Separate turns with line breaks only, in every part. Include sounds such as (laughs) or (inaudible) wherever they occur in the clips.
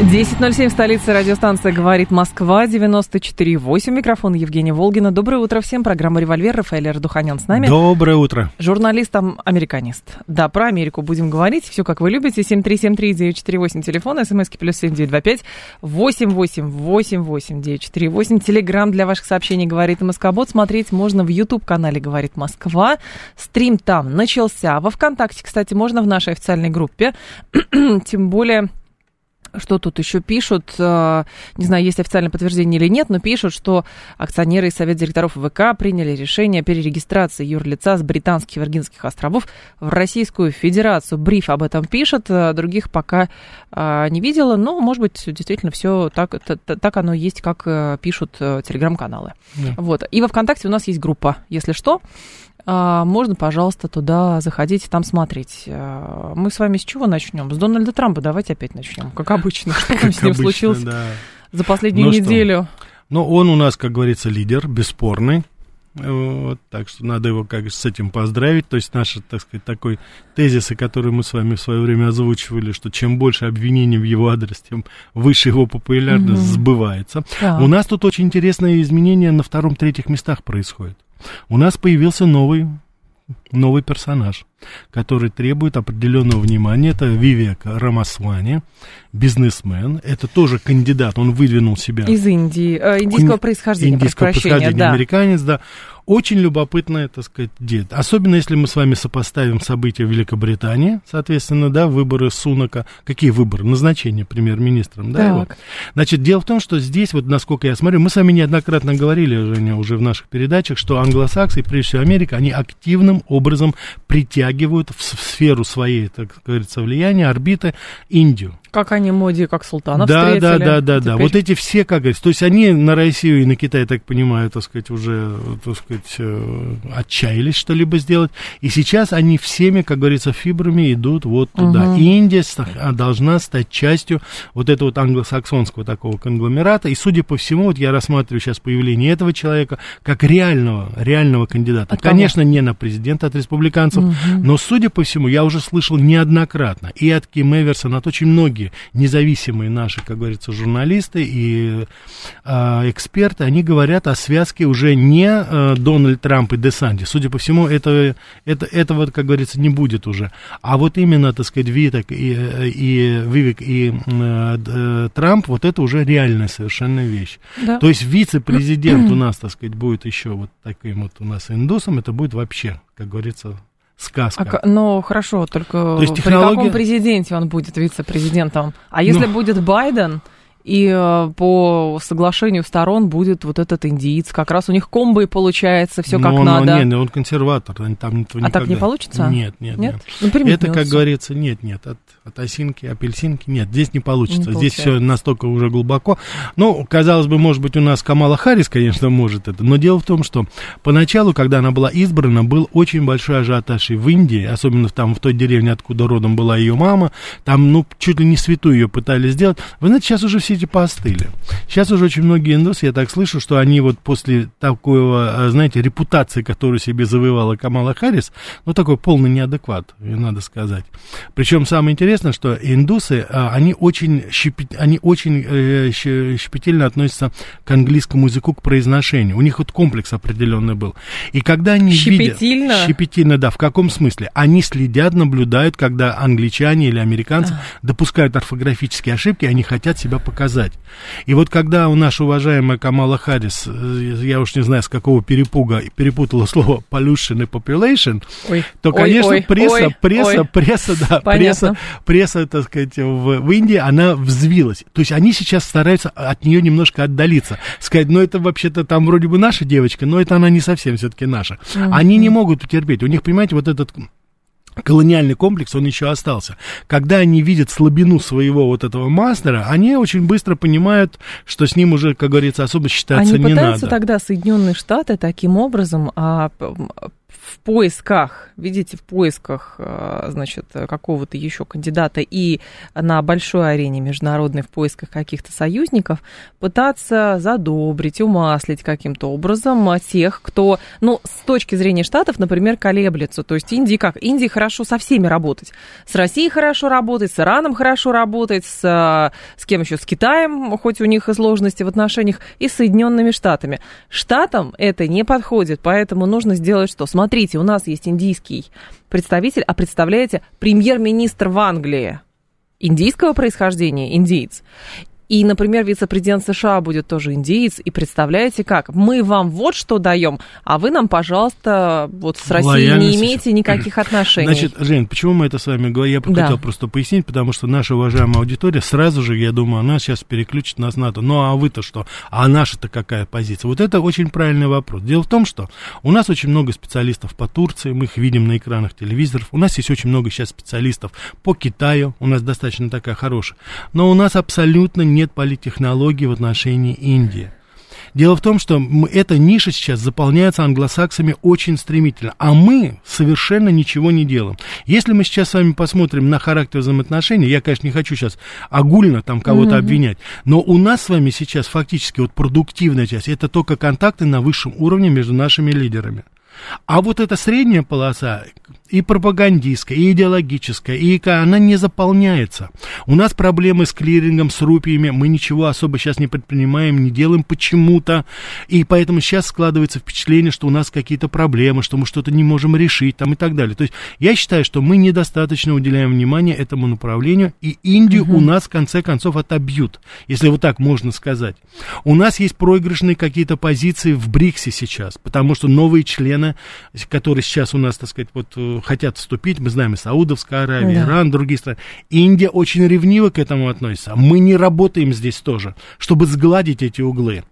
10.07, столица радиостанция «Говорит Москва», 94.8, микрофон Евгения Волгина. Доброе утро всем, программа «Револьвер», Рафаэль Ардуханян с нами.
Доброе утро.
Журналист-американист. Да, про Америку будем говорить, все как вы любите. 7373948, телефон, смски плюс 7925 8888948, телеграмм для ваших сообщений «Говорит Москобот». Смотреть можно в YouTube-канале «Говорит Москва». Стрим там начался. Во ВКонтакте, кстати, можно в нашей официальной группе. (clears throat) Тем более что тут еще пишут, э, не знаю, есть официальное подтверждение или нет, но пишут, что акционеры и совет директоров ВК приняли решение о перерегистрации юрлица с британских Виргинских островов в Российскую Федерацию. Бриф об этом пишет, э, других пока э, не видела, но, может быть, действительно все так, так оно есть, как пишут телеграм-каналы. Да. Вот. И во ВКонтакте у нас есть группа, если что. А, можно, пожалуйста, туда заходить и там смотреть. А, мы с вами с чего начнем? С Дональда Трампа давайте опять начнем, как обычно. (laughs) Что там с ним случилось за последнюю ну неделю?
Ну, он у нас, как говорится, лидер, бесспорный. Вот, так что надо его как с этим поздравить. То есть наши, так сказать, такой тезисы, которые мы с вами в свое время озвучивали, что чем больше обвинений в его адрес, тем выше его популярность mm-hmm. сбывается. Да. У нас тут очень интересные изменения на втором-третьих местах происходят. У нас появился новый, новый персонаж, который требует определенного внимания. Это Вивек Рамасвани, бизнесмен. Это тоже кандидат, он выдвинул себя.
Из Индии, э, индийского происхождения.
Индийского происхождения, да. американец, да. Очень любопытное, так сказать, дело. Особенно если мы с вами сопоставим события в Великобритании, соответственно, да, выборы Сунака. Какие выборы? Назначение премьер-министром, да, его. Значит, дело в том, что здесь, вот насколько я смотрю, мы с вами неоднократно говорили, Женя, уже в наших передачах, что англосаксы, прежде всего Америка, они активным образом притягивают в сферу своей, так говорится, влияния, орбиты Индию.
Как они Моди, как Султана
да, встретили. Да, да, да, да. Вот эти все, как говорится, то есть они на Россию и на Китай, я так понимаю, так сказать, уже, так сказать, э, отчаялись что-либо сделать. И сейчас они всеми, как говорится, фибрами идут вот туда. Угу. Индия а, должна стать частью вот этого вот англосаксонского такого конгломерата. И, судя по всему, вот я рассматриваю сейчас появление этого человека как реального, реального кандидата. От Конечно, кого? не на президента от республиканцев, угу. но, судя по всему, я уже слышал неоднократно и от Ким Эверсона, от очень многих многие независимые наши, как говорится, журналисты и э, эксперты, они говорят о связке уже не э, Дональд Трамп и Десанти. Судя по всему, это, это, этого, как говорится, не будет уже. А вот именно, так сказать, Виток и, и Вивик и э, э, Трамп, вот это уже реальная совершенно вещь. Да. То есть вице-президент у нас, так сказать, будет еще вот таким вот у нас индусом, это будет вообще, как говорится, сказка.
А, ну, хорошо, только То есть технология... при каком президенте он будет вице-президентом? А если ну... будет Байден, и э, по соглашению сторон будет вот этот индиец. Как раз у них комбо и получается все как
но,
надо.
Нет, он консерватор, там этого
никогда... А так не получится?
Нет, нет, нет. нет. Ну, Это, как говорится, нет, нет, от, от осинки, апельсинки, нет, здесь не получится. Не здесь все настолько уже глубоко. Ну, казалось бы, может быть, у нас Камала Харрис, конечно, может это, но дело в том, что поначалу, когда она была избрана, был очень большой ажиотаж и в Индии, особенно там в той деревне, откуда родом была ее мама, там, ну, чуть ли не святую ее пытались сделать. Вы знаете, сейчас уже все эти поостыли. Сейчас уже очень многие индусы, я так слышу, что они вот после такого, а, знаете, репутации, которую себе завоевала Камала Харрис, ну, такой полный неадекват, надо сказать. Причем самое интересное, что индусы, а, они очень, щепет, они очень э, щепетильно относятся к английскому языку, к произношению. У них вот комплекс определенный был. И когда они
щепетильно?
видят... Щепетильно? да. В каком смысле? Они следят, наблюдают, когда англичане или американцы а. допускают орфографические ошибки, они хотят себя показать показать. И вот когда у наша уважаемая Камала Харрис, э, я уж не знаю, с какого перепуга, перепутала (laughs) слово pollution и population, ой, то, конечно, ой, пресса, ой, пресса, ой. пресса, да, пресса, пресса, так сказать, в, в Индии, она взвилась. То есть они сейчас стараются от нее немножко отдалиться. Сказать, ну это вообще-то там вроде бы наша девочка, но это она не совсем все-таки наша. Mm-hmm. Они не могут утерпеть. У них, понимаете, вот этот колониальный комплекс, он еще остался. Когда они видят слабину своего вот этого мастера, они очень быстро понимают, что с ним уже, как говорится, особо считаться
они
не надо.
Они пытаются тогда Соединенные Штаты таким образом а, в поисках, видите, в поисках, э, значит, какого-то еще кандидата и на большой арене международной в поисках каких-то союзников пытаться задобрить, умаслить каким-то образом тех, кто, ну, с точки зрения Штатов, например, колеблется. То есть Индии как? Индии хорошо со всеми работать. С Россией хорошо работать, с Ираном хорошо работать, с, с кем еще? С Китаем, хоть у них и сложности в отношениях, и с Соединенными Штатами. Штатам это не подходит, поэтому нужно сделать что? Смотреть смотрите, у нас есть индийский представитель, а представляете, премьер-министр в Англии индийского происхождения, индиец. И, например, вице-президент США будет тоже индиец. И представляете как? Мы вам вот что даем, а вы нам, пожалуйста, вот с Россией не имеете никаких отношений.
Значит, Жень, почему мы это с вами говорим? Я да. хотел просто пояснить, потому что наша уважаемая аудитория сразу же, я думаю, она сейчас переключит нас на то. Ну, а вы-то что? А наша-то какая позиция? Вот это очень правильный вопрос. Дело в том, что у нас очень много специалистов по Турции, мы их видим на экранах телевизоров. У нас есть очень много сейчас специалистов по Китаю, у нас достаточно такая хорошая. Но у нас абсолютно нет политтехнологий в отношении Индии. Дело в том, что эта ниша сейчас заполняется англосаксами очень стремительно, а мы совершенно ничего не делаем. Если мы сейчас с вами посмотрим на характер взаимоотношений, я, конечно, не хочу сейчас огульно там кого-то mm-hmm. обвинять, но у нас с вами сейчас фактически вот продуктивная часть, это только контакты на высшем уровне между нашими лидерами. А вот эта средняя полоса, и пропагандистская, и идеологическая, и она не заполняется. У нас проблемы с клирингом, с рупиями, мы ничего особо сейчас не предпринимаем, не делаем почему-то, и поэтому сейчас складывается впечатление, что у нас какие-то проблемы, что мы что-то не можем решить там и так далее. То есть я считаю, что мы недостаточно уделяем внимания этому направлению, и Индию угу. у нас в конце концов отобьют, если вот так можно сказать. У нас есть проигрышные какие-то позиции в БРИКСе сейчас, потому что новые члены, которые сейчас у нас, так сказать, вот э, хотят вступить, мы знаем и Саудовская Аравия, да. Иран, другие страны. Индия очень ревниво к этому относится. Мы не работаем здесь тоже, чтобы сгладить эти углы.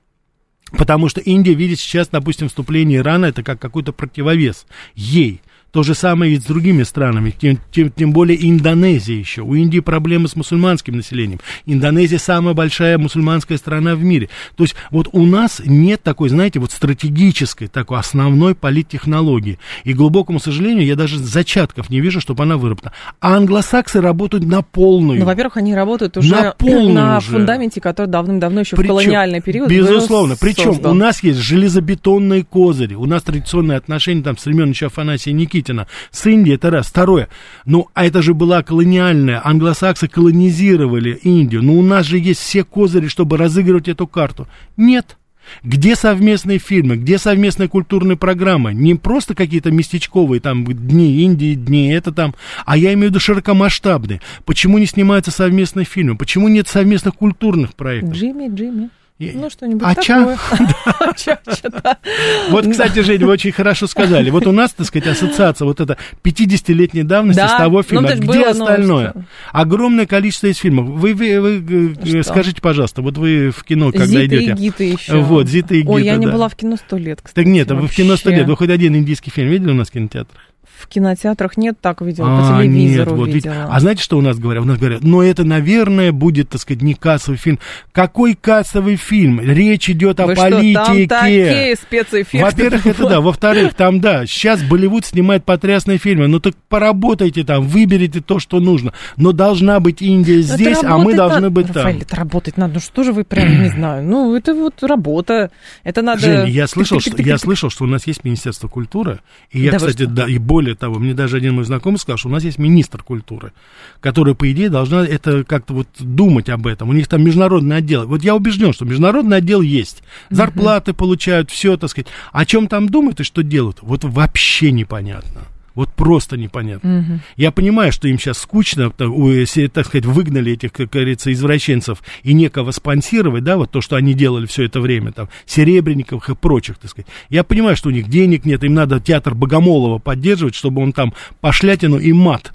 Потому что Индия видит сейчас, допустим, вступление Ирана это как какой-то противовес ей. То же самое и с другими странами, тем, тем, тем более Индонезия еще. У Индии проблемы с мусульманским населением. Индонезия самая большая мусульманская страна в мире. То есть вот у нас нет такой, знаете, вот стратегической, такой основной политтехнологии. И, глубокому сожалению, я даже зачатков не вижу, чтобы она выработана. А англосаксы работают на полную.
Ну, во-первых, они работают уже на, полную на уже. фундаменте, который давным-давно еще Причем, в колониальный период
Безусловно. Причем у нас есть железобетонные козыри. У нас традиционные отношения там с времен еще Афанасия Никитина Никитина с Индией, это раз. Второе, ну, а это же была колониальная, англосаксы колонизировали Индию, ну, у нас же есть все козыри, чтобы разыгрывать эту карту. Нет. Где совместные фильмы, где совместная культурная программа? Не просто какие-то местечковые там дни Индии, дни это там, а я имею в виду широкомасштабные. Почему не снимаются совместные фильмы? Почему нет совместных культурных проектов?
Джимми, Джимми. Ну, что-нибудь а такое. (laughs) (laughs)
Вот, кстати, Жень, вы очень хорошо сказали. Вот у нас, так сказать, ассоциация вот эта 50-летней давности с того ну, фильма. Где остальное? Огромное количество есть фильмов. Вы э, скажите, пожалуйста, вот вы в кино, когда идете.
Зита и Гита еще.
Вот, Зита и Гита,
Ой, я не была в кино сто лет, кстати.
Так нет, вы в кино сто лет. Вы хоть один индийский фильм видели у нас в кинотеатрах?
В кинотеатрах нет, так видела, а, по телевизору нет, вот, видела.
Ведь, а знаете, что у нас говорят? У нас говорят, но это, наверное, будет, так сказать, не кассовый фильм. Какой кассовый фильм? Речь идет о Вы политике. Что, там
такие спецэффекты.
Во-первых, это да. Во-вторых, там, да, сейчас Болливуд снимает потрясные фильмы. Ну так поработайте там, выберите то, что нужно. Но должна быть Индия здесь, а мы должны быть там. Рафаэль,
это работать надо. Ну что же вы прям, не знаю. Ну, это вот работа. Это надо...
Женя, я слышал, что, я слышал, что у нас есть Министерство культуры. И я, кстати, да, и более того, мне даже один мой знакомый сказал, что у нас есть министр культуры, который, по идее, должна это как-то вот думать об этом. У них там международный отдел. Вот я убежден, что международный отдел есть. Зарплаты получают, все, так сказать. О чем там думают и что делают, вот вообще непонятно. Вот просто непонятно. Угу. Я понимаю, что им сейчас скучно, так сказать, выгнали этих, как говорится, извращенцев и некого спонсировать, да, вот то, что они делали все это время, там, Серебренников и прочих, так сказать. Я понимаю, что у них денег нет, им надо театр Богомолова поддерживать, чтобы он там пошлятину и мат,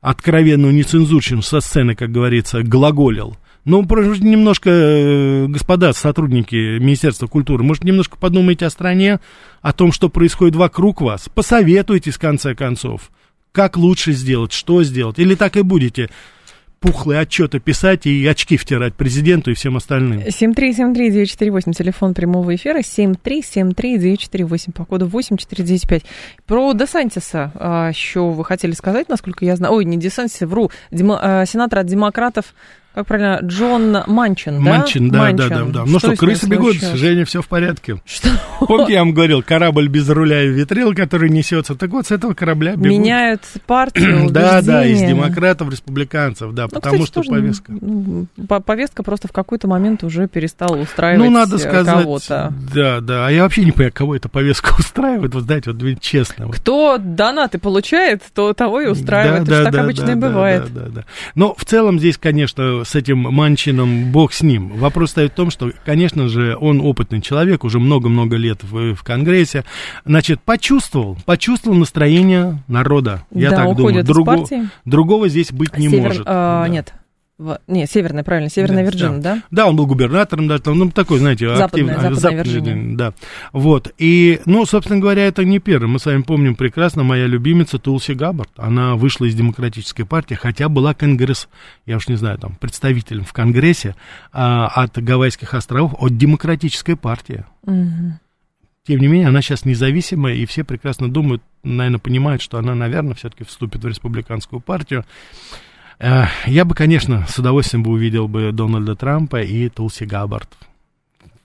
откровенную нецензурщину со сцены, как говорится, глаголил. Ну, немножко, э, господа сотрудники Министерства культуры, может, немножко подумайте о стране, о том, что происходит вокруг вас. Посоветуйтесь, в конце концов. как лучше сделать, что сделать. Или так и будете пухлые отчеты писать и очки втирать президенту и всем остальным.
7373948, телефон прямого эфира, 7373948, по коду 8495. Про Десантиса а, еще вы хотели сказать, насколько я знаю. Ой, не Десантиса, вру. Демо, а, сенатор от демократов как правильно, Джон Манчин,
да? Манчин, да, Манчин. да, да, да. Ну что, что крысы бегут, Женя, все в порядке. Что? Помните, я вам говорил, корабль без руля и ветрил, который несется. Так вот, с этого корабля бегут.
Меняют партию, (clears throat)
Да, да, из демократов, республиканцев, да, ну, потому кстати, что повестка.
Ну, повестка просто в какой-то момент уже перестала устраивать ну, надо сказать, кого-то.
Да, да, а я вообще не понимаю, кого эта повестка (laughs) устраивает, вот знаете, вот честно.
Кто донаты получает, то того и устраивает. Да, Это да, так да, обычно да, и бывает. Да, да, да.
Но в целом здесь, конечно, с этим Манчином, бог с ним. Вопрос стоит в том, что, конечно же, он опытный человек, уже много-много лет в, в Конгрессе. Значит, почувствовал, почувствовал настроение народа. Я
да,
так думаю.
Друго,
другого здесь быть не
Север,
может.
А, да. Нет, в... Не, Северная, правильно, Северная да, Вирджиния, да.
да? Да, он был губернатором, да, там, ну, такой, знаете,
западная, активный. Западная, западная
Да, вот. И, ну, собственно говоря, это не первый. Мы с вами помним прекрасно, моя любимица Тулси Габбард, она вышла из Демократической партии, хотя была конгресс, я уж не знаю, там, представителем в Конгрессе а, от Гавайских островов, от Демократической партии. Угу. Тем не менее, она сейчас независимая, и все прекрасно думают, наверное, понимают, что она, наверное, все-таки вступит в республиканскую партию. Э, я бы, конечно, с удовольствием бы увидел бы Дональда Трампа и Тулси Габбард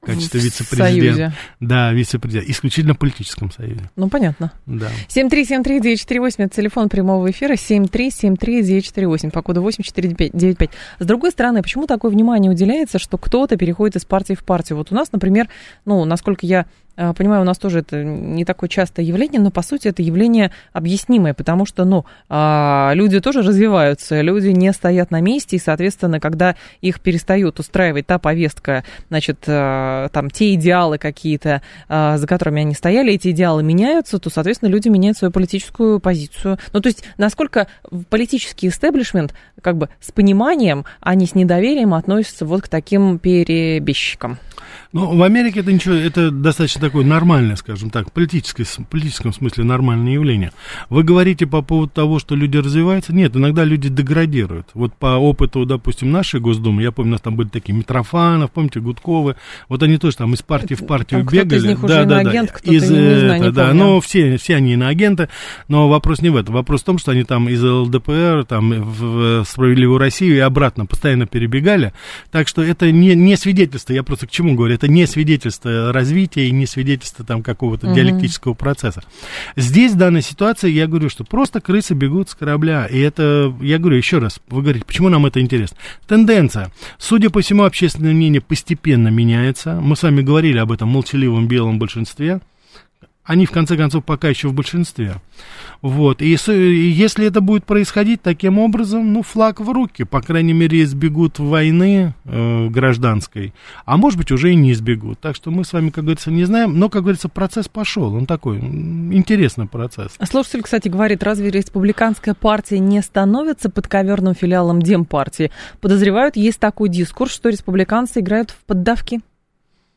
в качестве вице-президента. Да, вице-президент. Исключительно в политическом союзе.
Ну, понятно.
Да.
7373948, это телефон прямого эфира, 7373948, по коду 8495. С другой стороны, почему такое внимание уделяется, что кто-то переходит из партии в партию? Вот у нас, например, ну, насколько я понимаю, у нас тоже это не такое частое явление, но по сути это явление объяснимое, потому что, ну, а, люди тоже развиваются, люди не стоят на месте, и, соответственно, когда их перестают устраивать та повестка, значит, а, там, те идеалы какие-то, за которыми они стояли, эти идеалы меняются, то, соответственно, люди меняют свою политическую позицию. Ну, то есть, насколько политический истеблишмент, как бы, с пониманием, а не с недоверием относится вот к таким перебежчикам?
Ну, в Америке это ничего, это достаточно такое нормальное, скажем так, в политическом смысле нормальное явление. Вы говорите по поводу того, что люди развиваются. Нет, иногда люди деградируют. Вот по опыту, допустим, нашей Госдумы, я помню, у нас там были такие Митрофанов, помните, Гудковы, вот они тоже там из партии в партию
там
бегали.
Из них да, уже да,
иноагент,
да. Из, не знаю, не
да, но все, все они иноагенты, но вопрос не в этом. Вопрос в том, что они там из ЛДПР, там в Справедливую Россию и обратно постоянно перебегали. Так что это не, не свидетельство, я просто к чему говорю, это не свидетельство развития и не свидетельство там какого-то угу. диалектического процесса. Здесь в данной ситуации я говорю, что просто крысы бегут с корабля, и это, я говорю еще раз, вы говорите, почему нам это интересно? Тенденция. Судя по всему, общественное мнение постепенно меняется. Мы с вами говорили об этом молчаливом белом большинстве. Они, в конце концов, пока еще в большинстве. Вот. И если это будет происходить таким образом, ну, флаг в руки. По крайней мере, избегут войны э, гражданской. А может быть, уже и не избегут. Так что мы с вами, как говорится, не знаем. Но, как говорится, процесс пошел. Он такой интересный процесс.
А слушатель, кстати, говорит, разве республиканская партия не становится подковерным филиалом Демпартии? Подозревают, есть такой дискурс, что республиканцы играют в поддавки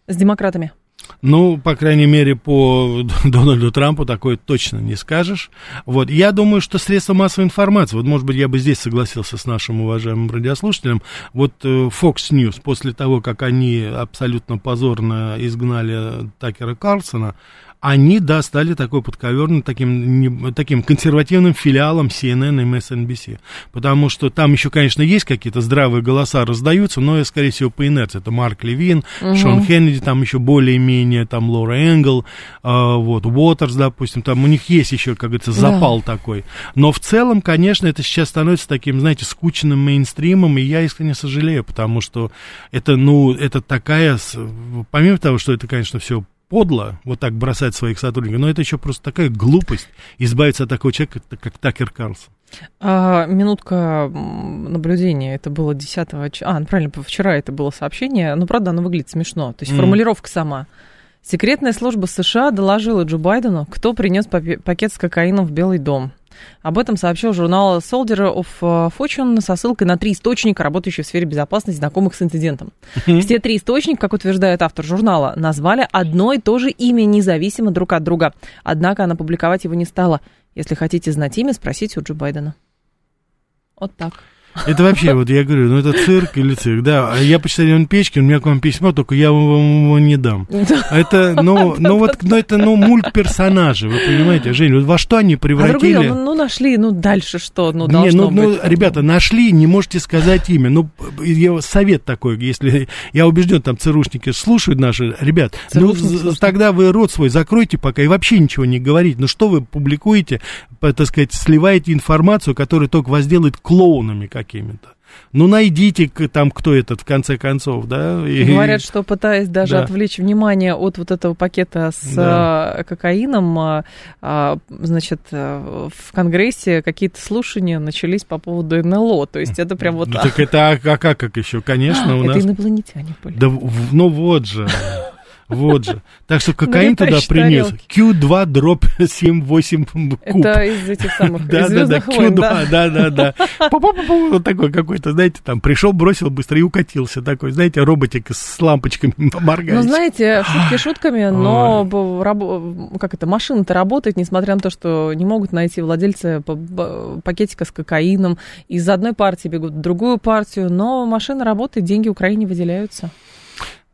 с демократами.
Ну, по крайней мере, по (laughs) Дональду Трампу такое точно не скажешь. Вот, я думаю, что средства массовой информации, вот, может быть, я бы здесь согласился с нашим уважаемым радиослушателем, вот э, Fox News, после того, как они абсолютно позорно изгнали Такера Карлсона, они, да, стали такой подковерным, таким, не, таким консервативным филиалом CNN и MSNBC. Потому что там еще, конечно, есть какие-то здравые голоса раздаются, но, скорее всего, по инерции. Это Марк Левин, угу. Шон Кеннеди, там еще более-менее, там Лора Энгл, э, вот, Уотерс, допустим, там у них есть еще, как говорится, запал да. такой. Но в целом, конечно, это сейчас становится таким, знаете, скучным мейнстримом, и я искренне сожалею, потому что это, ну, это такая, помимо того, что это, конечно, все подло вот так бросать своих сотрудников, но это еще просто такая глупость избавиться от такого человека, как Такер Карлсон.
А, минутка наблюдения. Это было 10 А, правильно, вчера это было сообщение. Но, правда, оно выглядит смешно. То есть mm. формулировка сама. Секретная служба США доложила Джо Байдену, кто принес пакет с кокаином в Белый дом. Об этом сообщил журнал Soldier of э, Fortune со ссылкой на три источника, работающие в сфере безопасности, знакомых с инцидентом. Все три источника, как утверждает автор журнала, назвали одно и то же имя независимо друг от друга. Однако она публиковать его не стала. Если хотите знать имя, спросите у Джо Байдена. Вот так.
Это вообще, вот я говорю, ну это цирк или цирк, да. А я почитаю печки, у меня к вам письмо, только я вам его не дам. Это, ну, (laughs) ну вот, ну это, ну, мульт-персонажи, вы понимаете, Жень, вот во что они превратили... А
ну, ну, нашли, ну, дальше что, ну,
не, ну, ну, ребята, нашли, не можете сказать имя. Ну, совет такой, если, я убежден, там ЦРУшники слушают наши, ребят, ну, тогда вы рот свой закройте пока и вообще ничего не говорите. Ну, что вы публикуете, так сказать, сливаете информацию, которая только вас делает клоунами какими-то. Ну, найдите там, кто этот, в конце концов, да.
И... Говорят, что пытаясь даже да. отвлечь внимание от вот этого пакета с да. А, кокаином, а, а, значит, э, в Конгрессе какие-то слушания начались по поводу НЛО. То есть это прям вот...
Ну, так это, а, а как, как еще? Конечно, у
это
нас...
Это инопланетяне были.
Да, ну вот же. Вот же. Так что кокаин туда принес. Q2 дроп 78 куб.
Это из этих самых, да,
да, да, Q2, да, да, да. Вот такой какой-то, знаете, там пришел, бросил быстро и укатился. Такой, знаете, роботик с лампочками (laughs) моргает.
Ну, знаете, шутки шутками, но как это, машина-то работает, несмотря на то, что не могут найти владельца пакетика с кокаином. Из одной партии бегут в другую партию, но машина работает, деньги Украине выделяются.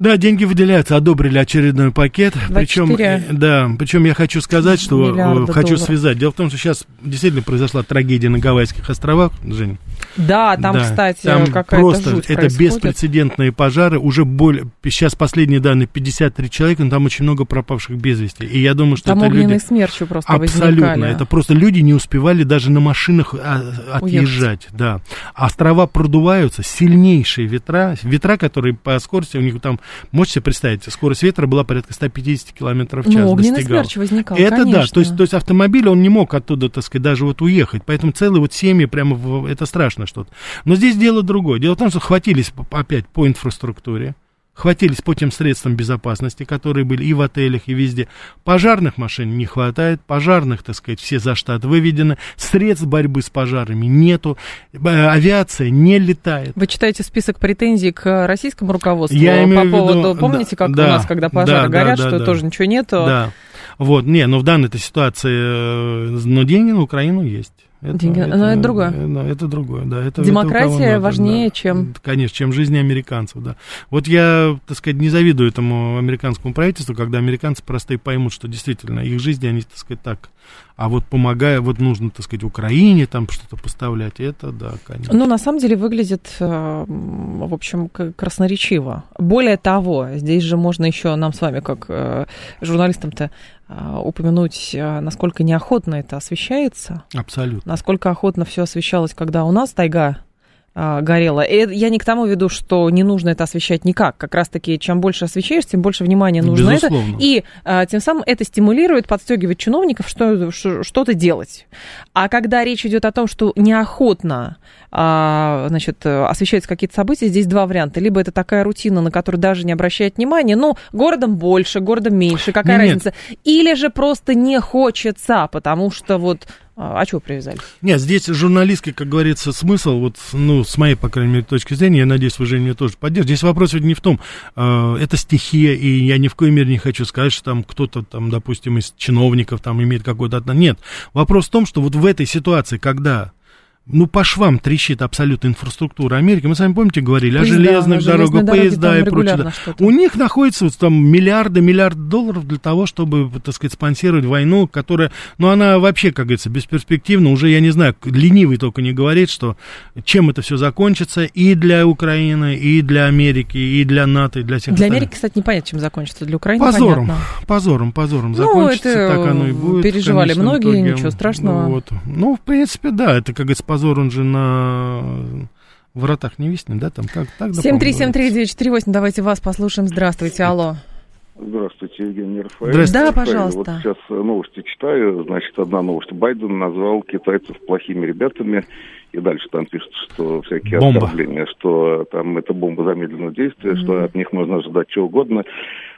Да, деньги выделяются, одобрили очередной пакет. Причем, да, причем я хочу сказать, что э, хочу долларов. связать. Дело в том, что сейчас действительно произошла трагедия на Гавайских островах, Жень.
Да, там, да, кстати, там какая-то
просто
жуть
это
происходит.
беспрецедентные пожары. Уже более, сейчас последние данные 53 человека, но там очень много пропавших без вести. И я думаю, что
там
это люди...
смерчи просто
Абсолютно.
Возникали.
Это просто люди не успевали даже на машинах а, отъезжать. Уехать. Да. Острова продуваются, сильнейшие ветра, ветра, которые по скорости у них там Можете себе представить, скорость ветра была порядка 150 километров в час. Ну,
огненный смерч возникал,
Это
конечно.
да, то есть, то есть автомобиль, он не мог оттуда, так сказать, даже вот уехать. Поэтому целые вот семьи, прямо, в, это страшно что-то. Но здесь дело другое. Дело в том, что хватились опять по инфраструктуре хватились по тем средствам безопасности, которые были и в отелях, и везде. Пожарных машин не хватает, пожарных, так сказать, все за штат выведены, средств борьбы с пожарами нету, авиация не летает.
Вы читаете список претензий к российскому руководству Я по поводу, виду, помните, как да, у нас, когда пожары да, горят, да, что да, тоже да. ничего нету?
Да. Вот, не, но в данной ситуации, э, но деньги на Украину есть.
Это, Деньги, это, но это другое.
Это, это другое, да. Это,
Демократия
это
важнее,
да.
чем...
Конечно, чем жизни американцев, да. Вот я, так сказать, не завидую этому американскому правительству, когда американцы простые поймут, что действительно их жизни, они, так сказать, так а вот помогая, вот нужно, так сказать, Украине там что-то поставлять, это да, конечно.
Ну, на самом деле выглядит, э, в общем, красноречиво. Более того, здесь же можно еще нам с вами, как э, журналистам-то, э, упомянуть, насколько неохотно это освещается.
Абсолютно.
Насколько охотно все освещалось, когда у нас тайга горело. И я не к тому веду, что не нужно это освещать никак. Как раз-таки, чем больше освещаешь, тем больше внимания нужно
Безусловно.
это. И а, тем самым это стимулирует, подстегивает чиновников что, что-то делать. А когда речь идет о том, что неохотно а, значит, освещаются какие-то события, здесь два варианта. Либо это такая рутина, на которую даже не обращает внимания, ну, городом больше, городом меньше, какая нет, разница. Нет. Или же просто не хочется, потому что вот а, а чего привязали?
Нет, здесь журналистский, как говорится, смысл, вот, ну, с моей, по крайней мере, точки зрения, я надеюсь, вы же меня тоже поддержите. Здесь вопрос ведь не в том, э, это стихия, и я ни в коей мере не хочу сказать, что там кто-то, там, допустим, из чиновников там имеет какой-то... Нет, вопрос в том, что вот в этой ситуации, когда ну, по швам трещит абсолютно инфраструктура Америки. Мы с вами, помните, говорили поезда, о железных дорогах, поезда и прочее. У них находится вот, там миллиарды, миллиарды долларов для того, чтобы, так сказать, спонсировать войну, которая, ну, она вообще, как говорится, бесперспективна. Уже, я не знаю, ленивый только не говорит, что чем это все закончится и для Украины, и для Америки, и для НАТО, и для всех
Для остальных. Америки, кстати, непонятно, чем закончится. Для Украины
позором,
понятно.
Позором, позором ну, закончится, это так оно и будет.
Переживали многие, итоге. ничего страшного.
Вот. Ну, в принципе, да, это, как говорится, позор, он же на воротах не виснет, да, там как так?
7373948, давайте вас послушаем. Здравствуйте, алло.
Здравствуйте, Евгений Рафаэль.
Здравствуйте. Да,
пожалуйста. Вот сейчас новости читаю. Значит, одна новость. Байден назвал китайцев плохими ребятами. И дальше там пишут, что всякие
бомба.
оскорбления, что там это бомба замедленного действия, mm-hmm. что от них можно ожидать чего угодно.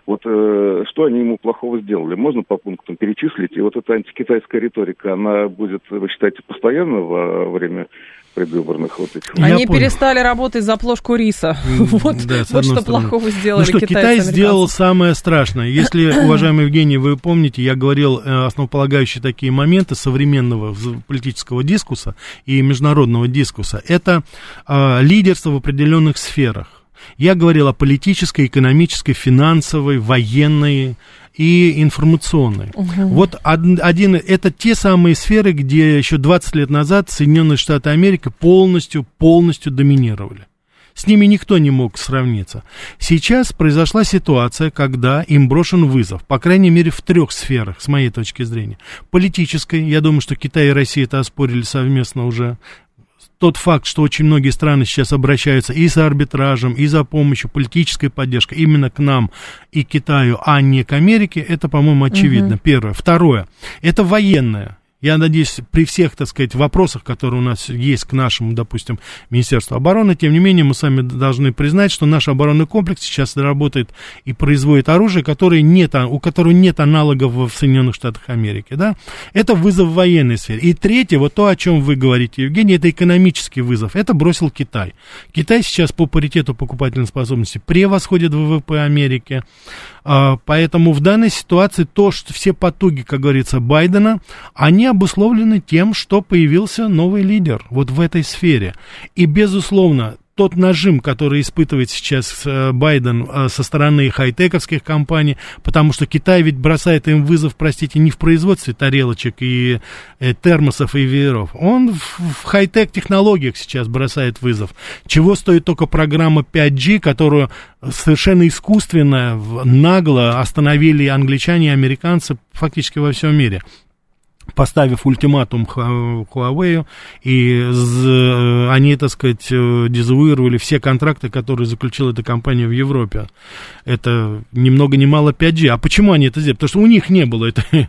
Вот э, что они ему плохого сделали? Можно по пунктам перечислить? И вот эта антикитайская риторика, она будет, вы считаете, постоянно во время предвыборных вот этих.
Они перестали работать за плошку риса. (laughs) Вот, да, вот что плохого сделали
ну что, Китай сделал самое страшное. Если, (clears throat) уважаемый Евгений, вы помните, я говорил э, основополагающие такие моменты современного политического дискуса и международного дискуса, это э, лидерство в определенных сферах. Я говорил о политической, экономической, финансовой, военной и информационной. Угу. Вот один, это те самые сферы, где еще 20 лет назад Соединенные Штаты Америки полностью, полностью доминировали. С ними никто не мог сравниться. Сейчас произошла ситуация, когда им брошен вызов, по крайней мере, в трех сферах, с моей точки зрения. Политической, я думаю, что Китай и Россия это оспорили совместно уже тот факт, что очень многие страны сейчас обращаются и за арбитражем, и за помощью, политической поддержкой именно к нам и Китаю, а не к Америке, это, по-моему, очевидно. Угу. Первое. Второе. Это военное. Я надеюсь, при всех, так сказать, вопросах, которые у нас есть к нашему, допустим, Министерству обороны, тем не менее, мы сами должны признать, что наш оборонный комплекс сейчас работает и производит оружие, которое нет, у которого нет аналогов в Соединенных Штатах Америки. Да? Это вызов в военной сфере. И третье, вот то, о чем вы говорите, Евгений, это экономический вызов. Это бросил Китай. Китай сейчас по паритету покупательной способности превосходит ВВП Америки. А, поэтому в данной ситуации то, что все потуги, как говорится, Байдена, они обусловлены тем, что появился новый лидер вот в этой сфере. И, безусловно, тот нажим, который испытывает сейчас э, Байден э, со стороны хай-тековских компаний, потому что Китай ведь бросает им вызов, простите, не в производстве тарелочек и э, термосов и вееров, он в, хай-тек технологиях сейчас бросает вызов. Чего стоит только программа 5G, которую совершенно искусственно, нагло остановили англичане и американцы фактически во всем мире поставив ультиматум Huawei, и они, так сказать, э, дезавуировали все контракты, которые заключила эта компания в Европе. Это ни много ни мало 5G. А почему они это сделали? Потому что у них не было это, (laughs)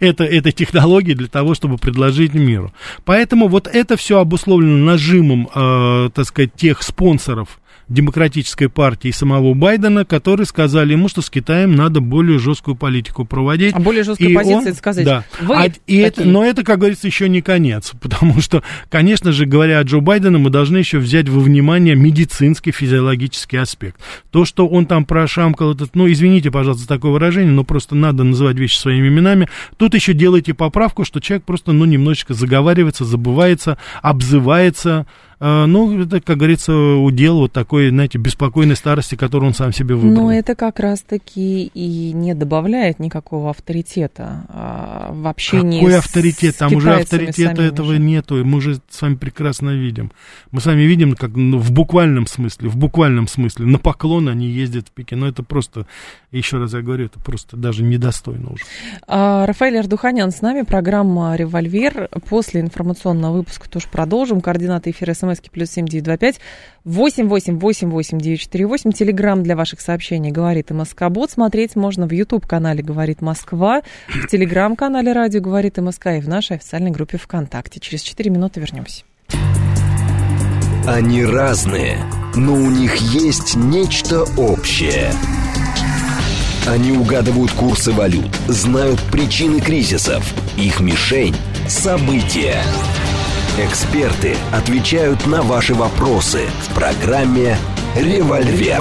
это, этой технологии для того, чтобы предложить миру. Поэтому вот это все обусловлено нажимом, э, так сказать, тех спонсоров, демократической партии и самого Байдена, которые сказали ему, что с Китаем надо более жесткую политику проводить.
А более жесткая и позиция, он, это сказать,
да. вы а, и это, Но это, как говорится, еще не конец, (laughs) потому что, конечно же, говоря о Джо Байдене, мы должны еще взять во внимание медицинский, физиологический аспект. То, что он там прошамкал этот, ну, извините, пожалуйста, за такое выражение, но просто надо называть вещи своими именами. Тут еще делайте поправку, что человек просто, ну, немножечко заговаривается, забывается, обзывается, ну, это, как говорится, удел вот такой, знаете, беспокойной старости, которую он сам себе выбрал.
Но это как раз-таки и не добавляет никакого авторитета а, в общении
Какой авторитет? Там уже авторитета этого же. нету, мы уже с вами прекрасно видим. Мы с вами видим, как ну, в буквальном смысле, в буквальном смысле, на поклон они ездят в Пекин. Но это просто, еще раз я говорю, это просто даже недостойно уже.
А, Рафаэль Ардуханян с нами, программа «Револьвер». После информационного выпуска тоже продолжим. Координаты эфира СМ смски плюс семь девять два пять восемь восемь восемь восемь девять четыре восемь. Телеграмм для ваших сообщений «Говорит и Москобот». Смотреть можно в YouTube-канале «Говорит Москва», в Телеграм-канале «Радио Говорит и Москва» и в нашей официальной группе ВКонтакте. Через четыре минуты вернемся.
Они разные, но у них есть нечто общее. Они угадывают курсы валют, знают причины кризисов. Их мишень – события. Эксперты отвечают на ваши вопросы в программе «Револьвер».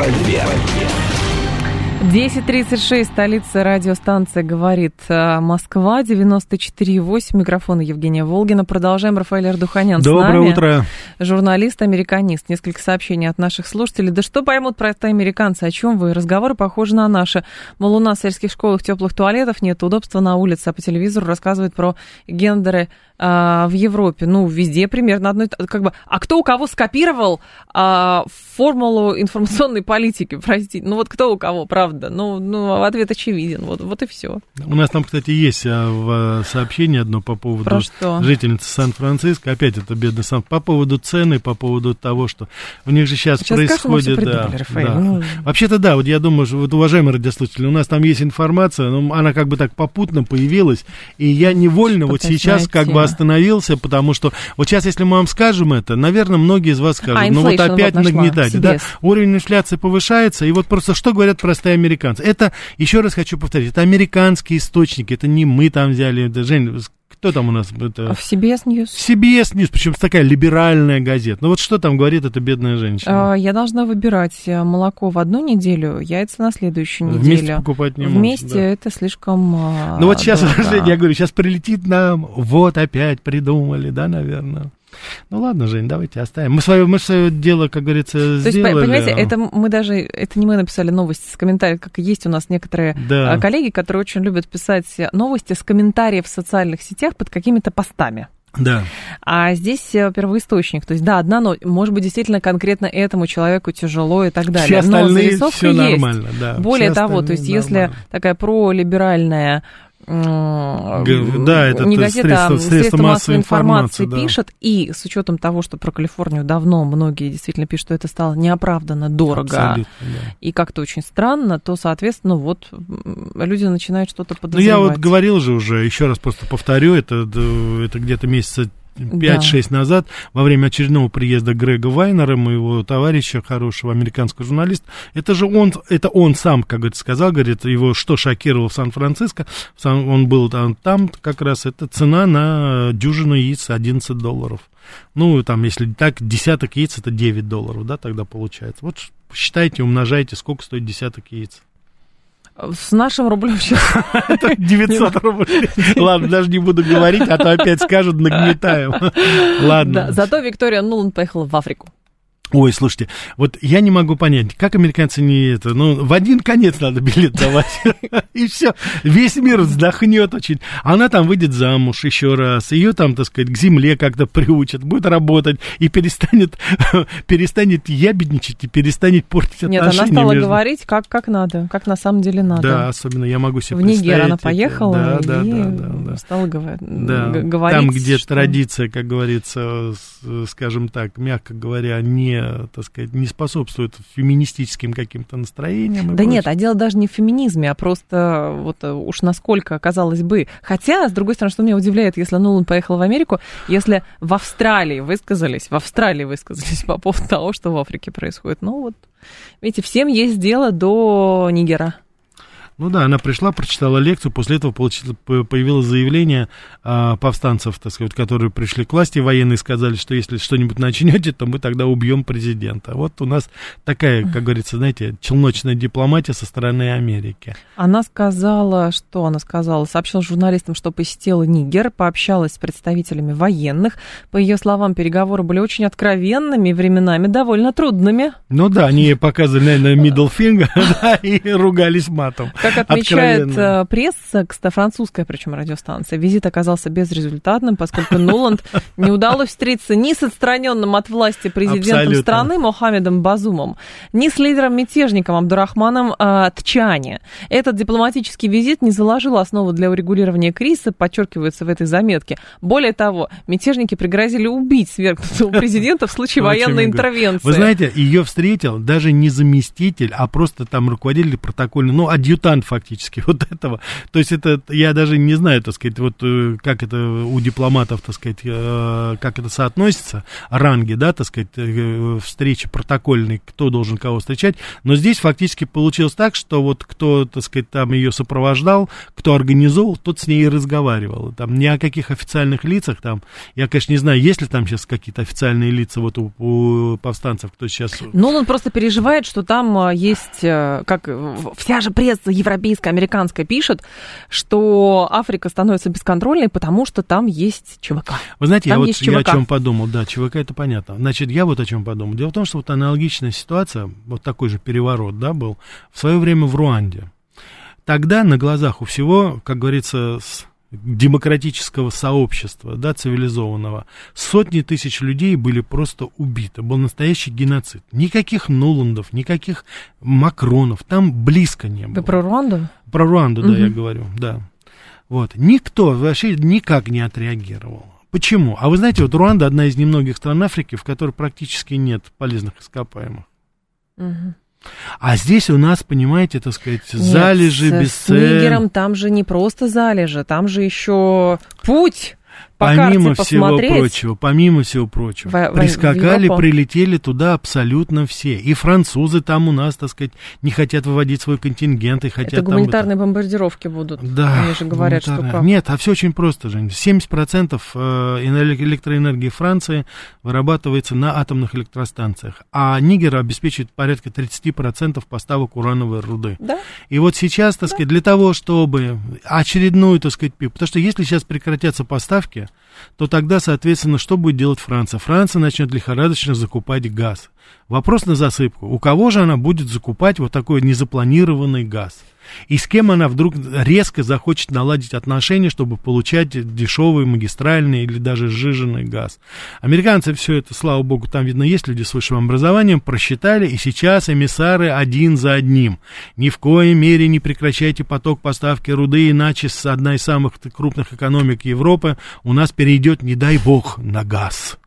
10.36, столица радиостанция «Говорит э, Москва», 94.8, микрофон Евгения Волгина. Продолжаем, Рафаэль Ардуханян
Доброе
с нами.
утро.
Журналист, американист. Несколько сообщений от наших слушателей. Да что поймут про это американцы, о чем вы? Разговоры похожи на наши. Мол, у нас в сельских школах теплых туалетов нет, удобства на улице, а по телевизору рассказывают про гендеры а, в Европе, ну, везде примерно одно, как бы, а кто у кого скопировал а, формулу информационной политики, простите, ну вот кто у кого, правда, ну, ну ответ очевиден, вот, вот и все.
У нас там, кстати, есть а, в сообщении одно по поводу Про что? жительницы Сан-Франциско, опять это бедный Сан, по поводу цены, по поводу того, что у них же сейчас, сейчас происходит, да, да. Ну... Вообще-то да, вот я думаю, что, вот, уважаемые радиослушатели, у нас там есть информация, но она как бы так попутно появилась, и я невольно вот сейчас как бы остановился, потому что вот сейчас, если мы вам скажем это, наверное, многие из вас скажут, а, ну вот опять вот нагнетать, да, уровень инфляции повышается, и вот просто что говорят простые американцы? Это, еще раз хочу повторить, это американские источники, это не мы там взяли, это, Жень, Кто там у нас? Это...
В CBS News.
CBS News, причем такая либеральная газета. Ну вот что там говорит эта бедная женщина?
А, я должна выбирать э, молоко в одну неделю, яйца на следующую неделю.
Вместе покупать не
Вместе
можешь, да.
это слишком
Ну вот сейчас,
дорого. (laughs)
я говорю, сейчас прилетит нам, вот опять придумали, да, наверное. Ну ладно, Жень, давайте оставим. Мы свое, мы свое дело, как говорится,
То есть,
сделали.
понимаете, это мы даже, это не мы написали новости с комментариев, как и есть у нас некоторые
Да.
а, коллеги, которые очень любят писать новости с комментариев в социальных сетях под какими-то постами.
Да.
А здесь э, первоисточник. То есть, да, одна, но, может быть, действительно конкретно этому человеку тяжело и так далее.
Все
но
остальные
зарисовка
все
есть.
нормально, да.
Более
Все
того, то есть, если
нормально.
такая пролиберальная
да, это
не газета,
средства-
а
средства
средства
массовой
массовой информации
информации, да.
пишет, и с учетом того, что про Калифорнию давно многие действительно пишут, что это стало неоправданно дорого
Абсолютно, да.
и как-то очень странно, то, соответственно, вот люди начинают что-то
Ну,
подозревать.
я вот говорил же уже, еще раз просто повторю, это, это где-то месяца 5-6 назад, во время очередного приезда Грега Вайнера, моего товарища, хорошего американского журналиста, это же он, это он сам, как говорится, сказал, говорит, его что шокировало в Сан-Франциско, он был там, там как раз, это цена на дюжину яиц 11 долларов. Ну, там, если так, десяток яиц, это 9 долларов, да, тогда получается. Вот считайте, умножайте, сколько стоит десяток яиц.
С нашим рублем сейчас
Это 900 рублей. Ладно, даже не буду говорить, а то опять скажут, нагнетаем. Ладно.
зато Виктория Нуланд поехала в Африку.
Ой, слушайте, вот я не могу понять, как американцы не это, ну, в один конец надо билет давать, (laughs) и все, весь мир вздохнет очень. Она там выйдет замуж еще раз, ее там, так сказать, к земле как-то приучат, будет работать и перестанет, (laughs) перестанет ябедничать и перестанет портить
Нет,
отношения.
она стала
между-
говорить, как, как надо, как на самом деле надо.
Да, особенно я могу себе
в Нигер
представить
она поехала
Да,
и
да, да, да, да.
стала
Да,
говорить.
там, где
что-
традиция, как говорится, скажем так, мягко говоря, не, так сказать, не способствует феминистическим каким-то настроениям.
Да нет,
прочее.
а дело даже не в феминизме, а просто вот э, уж насколько, казалось бы. Хотя, с другой стороны, что меня удивляет, если Нулан поехал в Америку, если в Австралии высказались, в Австралии высказались (laughs) по поводу того, что в Африке происходит. Ну вот, видите, всем есть дело до Нигера.
Ну да, она пришла, прочитала лекцию, после этого получила, по- появилось заявление а, повстанцев, так сказать, которые пришли к власти, военные сказали, что если что-нибудь начнете, то мы тогда убьем президента. Вот у нас такая, как говорится, знаете, челночная дипломатия со стороны Америки.
Она сказала, что она сказала, сообщила журналистам, что посетила Нигер, пообщалась с представителями военных. По ее словам, переговоры были очень откровенными, временами довольно трудными.
Ну да, они ей показывали, наверное, (laughs) middle finger, (laughs) и ругались матом.
Как отмечает
Откровенно.
э, пресса, кстати, французская причем радиостанция, визит оказался безрезультатным, поскольку Нуланд (laughs) не удалось встретиться ни с отстраненным от власти президентом
Абсолютно.
страны Мохаммедом Базумом, ни с лидером-мятежником Абдурахманом э, Тчани. Этот дипломатический визит не заложил основу для урегулирования кризиса, подчеркивается в этой заметке. Более того, мятежники пригрозили убить свергнутого (laughs) президента в случае военной интервенции.
Вы знаете, ее встретил даже не заместитель, а просто там руководитель протокольный, ну, адъютант фактически (laughs) вот этого. То есть это, я даже не знаю, так сказать, вот э, как это у дипломатов, так сказать, э, как это соотносится, ранги, да, так сказать, э, встречи протокольной, кто должен кого встречать. Но здесь фактически получилось так, что вот кто, так сказать, там ее сопровождал, кто организовал, тот с ней и разговаривал. Там ни о каких официальных лицах, там, я, конечно, не знаю, есть ли там сейчас какие-то официальные лица вот у, у повстанцев, кто сейчас...
Ну, он просто переживает, что там а, есть, как вся же пресса европейская, американская пишет, что Африка становится бесконтрольной, потому что там есть ЧВК.
Вы знаете, я
Там
вот
есть
я о чем подумал, да, ЧВК это понятно. Значит, я вот о чем подумал. Дело в том, что вот аналогичная ситуация, вот такой же переворот, да, был в свое время в Руанде. Тогда на глазах у всего, как говорится, с демократического сообщества, да, цивилизованного, сотни тысяч людей были просто убиты. Был настоящий геноцид. Никаких Нуландов, никаких Макронов там близко не было.
Вы про Руанду?
Про Руанду, да,
Мгм.
я говорю, да. Вот. Никто вообще никак не отреагировал. Почему? А вы знаете, вот Руанда одна из немногих стран Африки, в которой практически нет полезных ископаемых.
Мгм.
А здесь у нас, понимаете, так сказать,
Нет,
залежи,
с- С
бесцен.
Нигером там же не просто залежи, там же еще путь. По
помимо
карте
всего
посмотреть...
прочего, помимо всего прочего,
В- в-
прискакали,
в
прилетели туда абсолютно все. И французы там у нас, так сказать, не хотят выводить свой контингент и хотят
Это
там
гуманитарные бомбардировки будут.
Да.
Они же говорят, что как.
Нет, а все очень просто, Жень. 70% э, эне- электроэнергии Франции вырабатывается на атомных электростанциях, а Нигер обеспечивает порядка 30% поставок урановой руды.
Да?
И вот сейчас, так сказать, для того, чтобы очередную, так сказать, пику, потому что если сейчас прекратятся поставки, то тогда, соответственно, что будет делать Франция? Франция начнет лихорадочно закупать газ. Вопрос на засыпку. У кого же она будет закупать вот такой незапланированный газ? И с кем она вдруг резко захочет наладить отношения, чтобы получать дешевый магистральный или даже сжиженный газ? Американцы все это, слава богу, там, видно, есть люди с высшим образованием, просчитали, и сейчас эмиссары один за одним. Ни в коей мере не прекращайте поток поставки руды, иначе с одной из самых крупных экономик Европы у нас перейдет, не дай бог, на газ.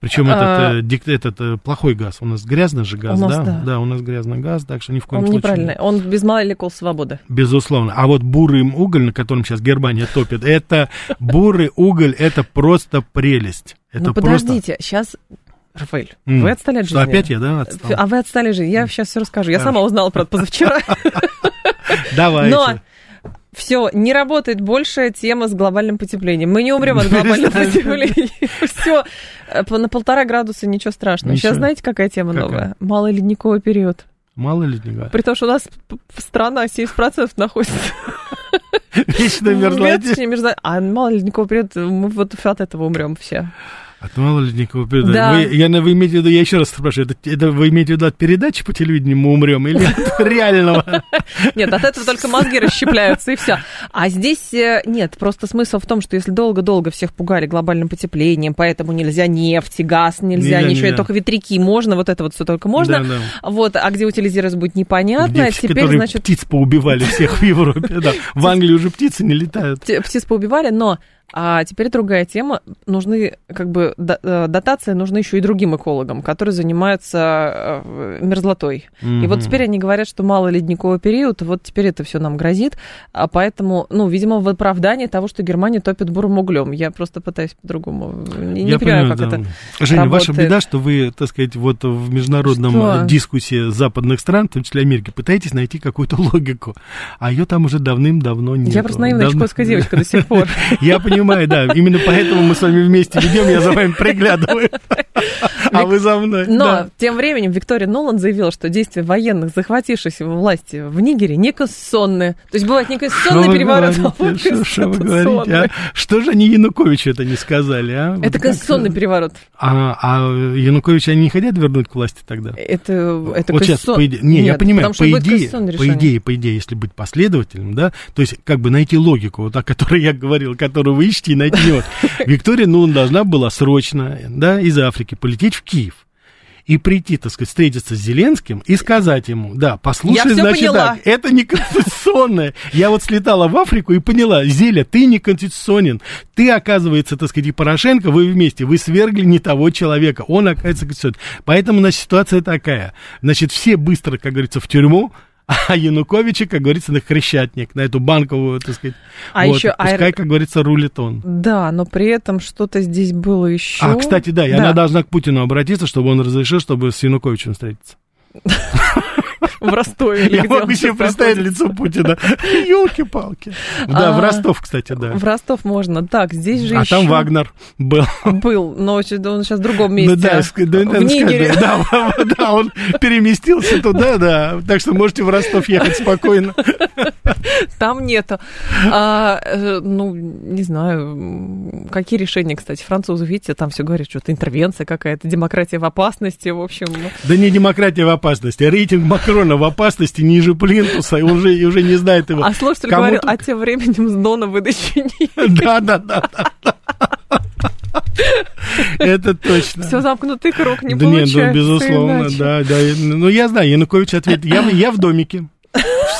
Причем
А-
этот, дик- этот э, плохой газ. У нас грязный же газ,
нас
да?
да.
у нас грязный газ, так что ни в коем
Он
случае.
неправильный. Он без молекул свободы.
Безусловно. А вот бурый уголь, на котором сейчас Германия топит, это бурый уголь, это просто прелесть. Это
ну подождите, сейчас... Рафаэль, вы отстали от
Что,
жизни?
опять я, да, отстал?
А вы отстали от жизни. Я сейчас все расскажу. Я сама узнала про это позавчера. (laughs)
Давайте.
Но все, не работает больше тема с глобальным потеплением. Мы не умрем от (laughs) глобального потепления. (laughs) Все, на полтора градуса ничего страшного. Сейчас знаете, какая тема новая? Малый ледниковый период.
Мало говорят.
При том, что у нас страна 70% находится (laughs)
Вечная мерзлоте.
мерзлоте. А малый ледниковый период, мы вот от этого умрем все.
От мало ли никакого передачи.
Да.
Вы, я, вы имеете в виду, я еще раз спрашиваю, это, это вы имеете в виду от передачи по телевидению мы умрем или от (laughs) реального?
Нет, от этого только мозги расщепляются и все. А здесь э, нет, просто смысл в том, что если долго-долго всех пугали глобальным потеплением, поэтому нельзя нефть, газ нельзя, ничего,
нельзя.
только ветряки можно, вот это вот все только можно.
Да, да.
Вот, а где утилизировать будет непонятно.
Где
А теперь, значит,
птиц поубивали всех в Европе. Да. В Англии уже птицы не летают.
птиц поубивали, но а теперь другая тема. Нужны, как бы, э, дотации нужны еще и другим экологам, которые занимаются э, мерзлотой. И вот теперь они говорят, что мало ледниковый период, вот теперь это все нам грозит, а поэтому, ну, видимо, в оправдании того, что Германия топит бурым углем. Я просто пытаюсь по-другому. Не, не
Я
понимаю,
понимаю,
как
да.
это.
Женя, ваша
работает.
беда, что вы, так сказать, вот в международном
Что?
дискуссии западных стран, в том числе Америки, пытаетесь найти какую-то логику, а ее там уже давным-давно нет.
Я просто наивная чукотская девочка до сих пор. (laughs)
Я понимаю, да, именно поэтому мы с вами вместе ведем, я за вами приглядываю, (laughs) а вы за мной.
Но тем временем Виктория Нолан заявила, что действия военных, захватившихся власти в Нигере, неконституционные. То есть бывает неконституционный переворот, а вот?
Что, вы говорите? а? Что же они Януковичу это не сказали, а? Вот
Это
как-
конституционный переворот.
А, а Януковича они не хотят вернуть к власти тогда?
Это, это
вот сейчас,
конституцион-
по не, я
Нет,
понимаю,
потому что
по идее, по идее, по идее, если быть последовательным, да, то есть как бы найти логику, вот о (laughs) которой я говорил, которую вы ищете и найти вот. (laughs) Виктория Нулан должна была срочно, да, из Африки полететь в Киев и прийти, так сказать, встретиться с Зеленским и сказать ему, да, послушай, значит,
поняла.
так, это не конституционное. Я вот слетала в Африку и поняла, Зеля, ты не конституционен. Ты, оказывается, так сказать, и Порошенко, вы вместе, вы свергли не того человека. Он, оказывается, конституционен. Поэтому, значит, ситуация такая. Значит, все быстро, как говорится, в тюрьму, а Януковича, как говорится, на Хрещатник, на эту банковую, так сказать.
А
вот,
еще
пускай,
аэро-
как говорится, рулит он.
Да, но при этом что-то здесь было еще.
А, кстати, да, и она должна к Путину обратиться, чтобы он разрешил, чтобы с Януковичем встретиться. (laughs) (laughs)
в Ростове.
Я могу себе представить лицо Путина. (laughs) Елки-палки. Да, в
А,
Ростов, кстати, да.
В Ростов можно. Так, здесь же
А там Вагнер был.
был, но он сейчас в другом
Ну
месте.
да, ск- да,
в Нигере. (laughs)
Да, он переместился туда, да. Так что можете в Ростов ехать спокойно.
Там нету. А, э, ну, не знаю, какие решения, кстати, французы, видите, там все говорят, что-то интервенция какая-то, демократия в опасности, в общем.
Да не демократия в опасности, а рейтинг Макрона в опасности ниже плинтуса, и уже, и уже не знает его.
А слушатель говорил, а тем временем с Дона выдачи. (laughs)
Да, да, да, да. Это точно.
Все замкнутый круг, не
да нет,
получается
ну, безусловно, да, да. Ну, я знаю, Янукович ответил, я, я в домике.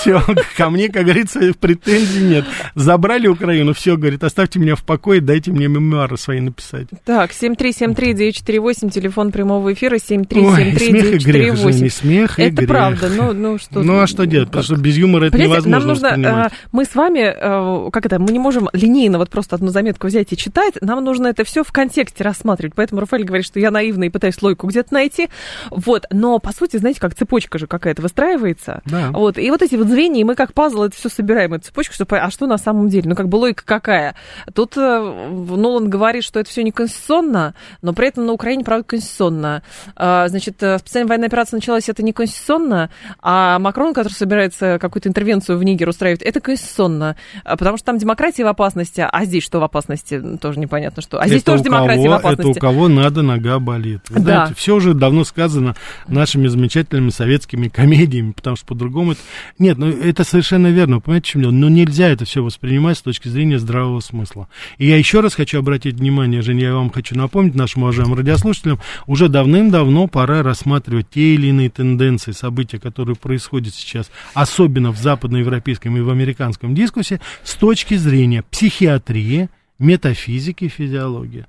Все, ко мне, как говорится, претензий нет. Забрали Украину, все, говорит, оставьте меня в покое, дайте мне мемуары свои написать.
Так, 7373948, телефон прямого эфира, 7373948.
не смех и
Это
грех.
правда, ну, ну что...
Ну, а что делать? Потому что без юмора это невозможно
нам нужно, э, мы с вами, э, как это, мы не можем линейно вот просто одну заметку взять и читать, нам нужно это все в контексте рассматривать, поэтому Рафаэль говорит, что я наивна и пытаюсь логику где-то найти, вот, но по сути, знаете, как цепочка же какая-то выстраивается,
Да.
вот, и вот эти вот звенья, и мы как пазл это все собираем, эту цепочку, чтобы, а что на самом деле, ну как бы логика какая? Тут э, Нолан говорит, что это все неконституционно, но при этом на Украине, правда, конституционно. А, значит, э, специальная военная операция началась, это неконституционно, а Макрон, который собирается какую-то интервенцию в Нигер устраивать, это конституционно, А, потому что там демократия в опасности, а здесь что в опасности, тоже непонятно что. А здесь
это
тоже демократия
кого,
в опасности.
Это у кого надо, нога болит. Вы
Да.
знаете, все уже давно сказано нашими замечательными советскими комедиями, потому что по-другому это... Нет, ну это совершенно верно, понимаете, чем дело? Но нельзя это все воспринимать с точки зрения здравого смысла. И я еще раз хочу обратить внимание, Женя, я вам хочу напомнить, нашим уважаемым радиослушателям, уже давным-давно пора рассматривать те или иные тенденции, события, которые происходят сейчас, особенно в западноевропейском и в американском дискуссии, с точки зрения психиатрии, метафизики, физиологии.